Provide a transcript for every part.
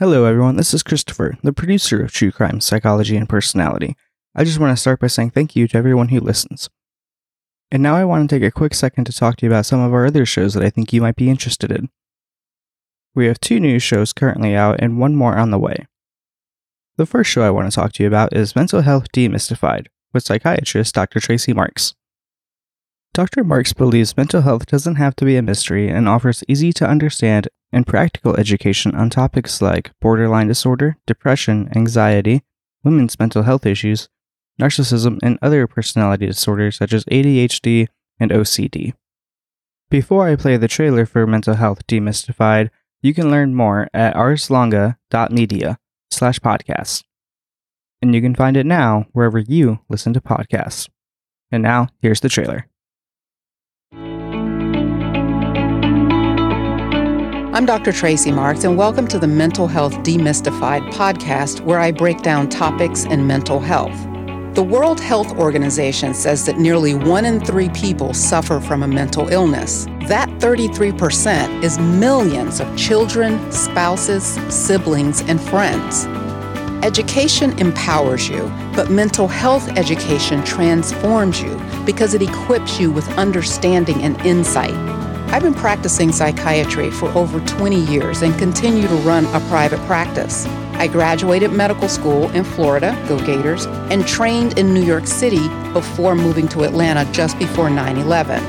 Hello, everyone. This is Christopher, the producer of True Crime Psychology and Personality. I just want to start by saying thank you to everyone who listens. And now I want to take a quick second to talk to you about some of our other shows that I think you might be interested in. We have two new shows currently out and one more on the way. The first show I want to talk to you about is Mental Health Demystified with psychiatrist Dr. Tracy Marks. Dr. Marks believes mental health doesn't have to be a mystery and offers easy to understand and practical education on topics like borderline disorder, depression, anxiety, women's mental health issues, narcissism, and other personality disorders such as ADHD and OCD. Before I play the trailer for Mental Health Demystified, you can learn more at arslonga.media slash podcast. And you can find it now wherever you listen to podcasts. And now, here's the trailer. I'm Dr. Tracy Marks, and welcome to the Mental Health Demystified podcast, where I break down topics in mental health. The World Health Organization says that nearly one in three people suffer from a mental illness. That 33% is millions of children, spouses, siblings, and friends. Education empowers you, but mental health education transforms you because it equips you with understanding and insight. I've been practicing psychiatry for over 20 years and continue to run a private practice. I graduated medical school in Florida, go Gators, and trained in New York City before moving to Atlanta just before 9 11.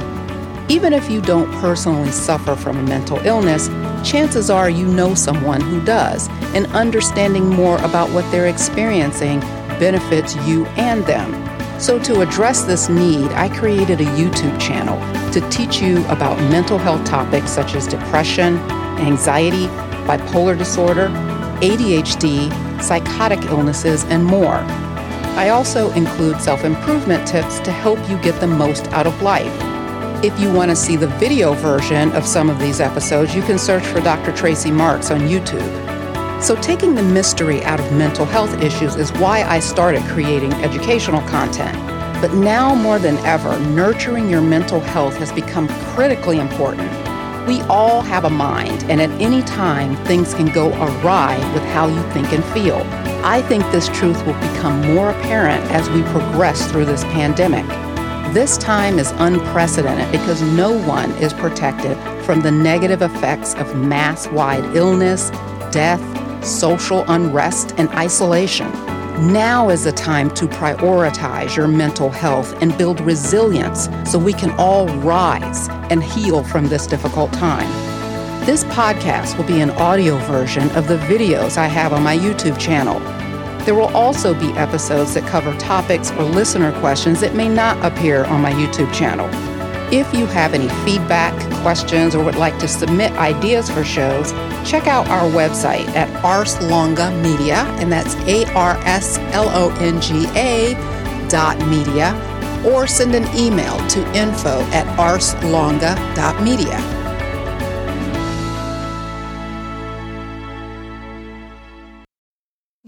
Even if you don't personally suffer from a mental illness, chances are you know someone who does, and understanding more about what they're experiencing benefits you and them. So, to address this need, I created a YouTube channel to teach you about mental health topics such as depression, anxiety, bipolar disorder, ADHD, psychotic illnesses, and more. I also include self improvement tips to help you get the most out of life. If you want to see the video version of some of these episodes, you can search for Dr. Tracy Marks on YouTube. So, taking the mystery out of mental health issues is why I started creating educational content. But now more than ever, nurturing your mental health has become critically important. We all have a mind, and at any time, things can go awry with how you think and feel. I think this truth will become more apparent as we progress through this pandemic. This time is unprecedented because no one is protected from the negative effects of mass wide illness, death, social unrest, and isolation. Now is the time to prioritize your mental health and build resilience so we can all rise and heal from this difficult time. This podcast will be an audio version of the videos I have on my YouTube channel. There will also be episodes that cover topics or listener questions that may not appear on my YouTube channel. If you have any feedback, questions, or would like to submit ideas for shows, check out our website at Ars Longa Media, and that's A R S L O N G A dot media, or send an email to info at arslonga.media.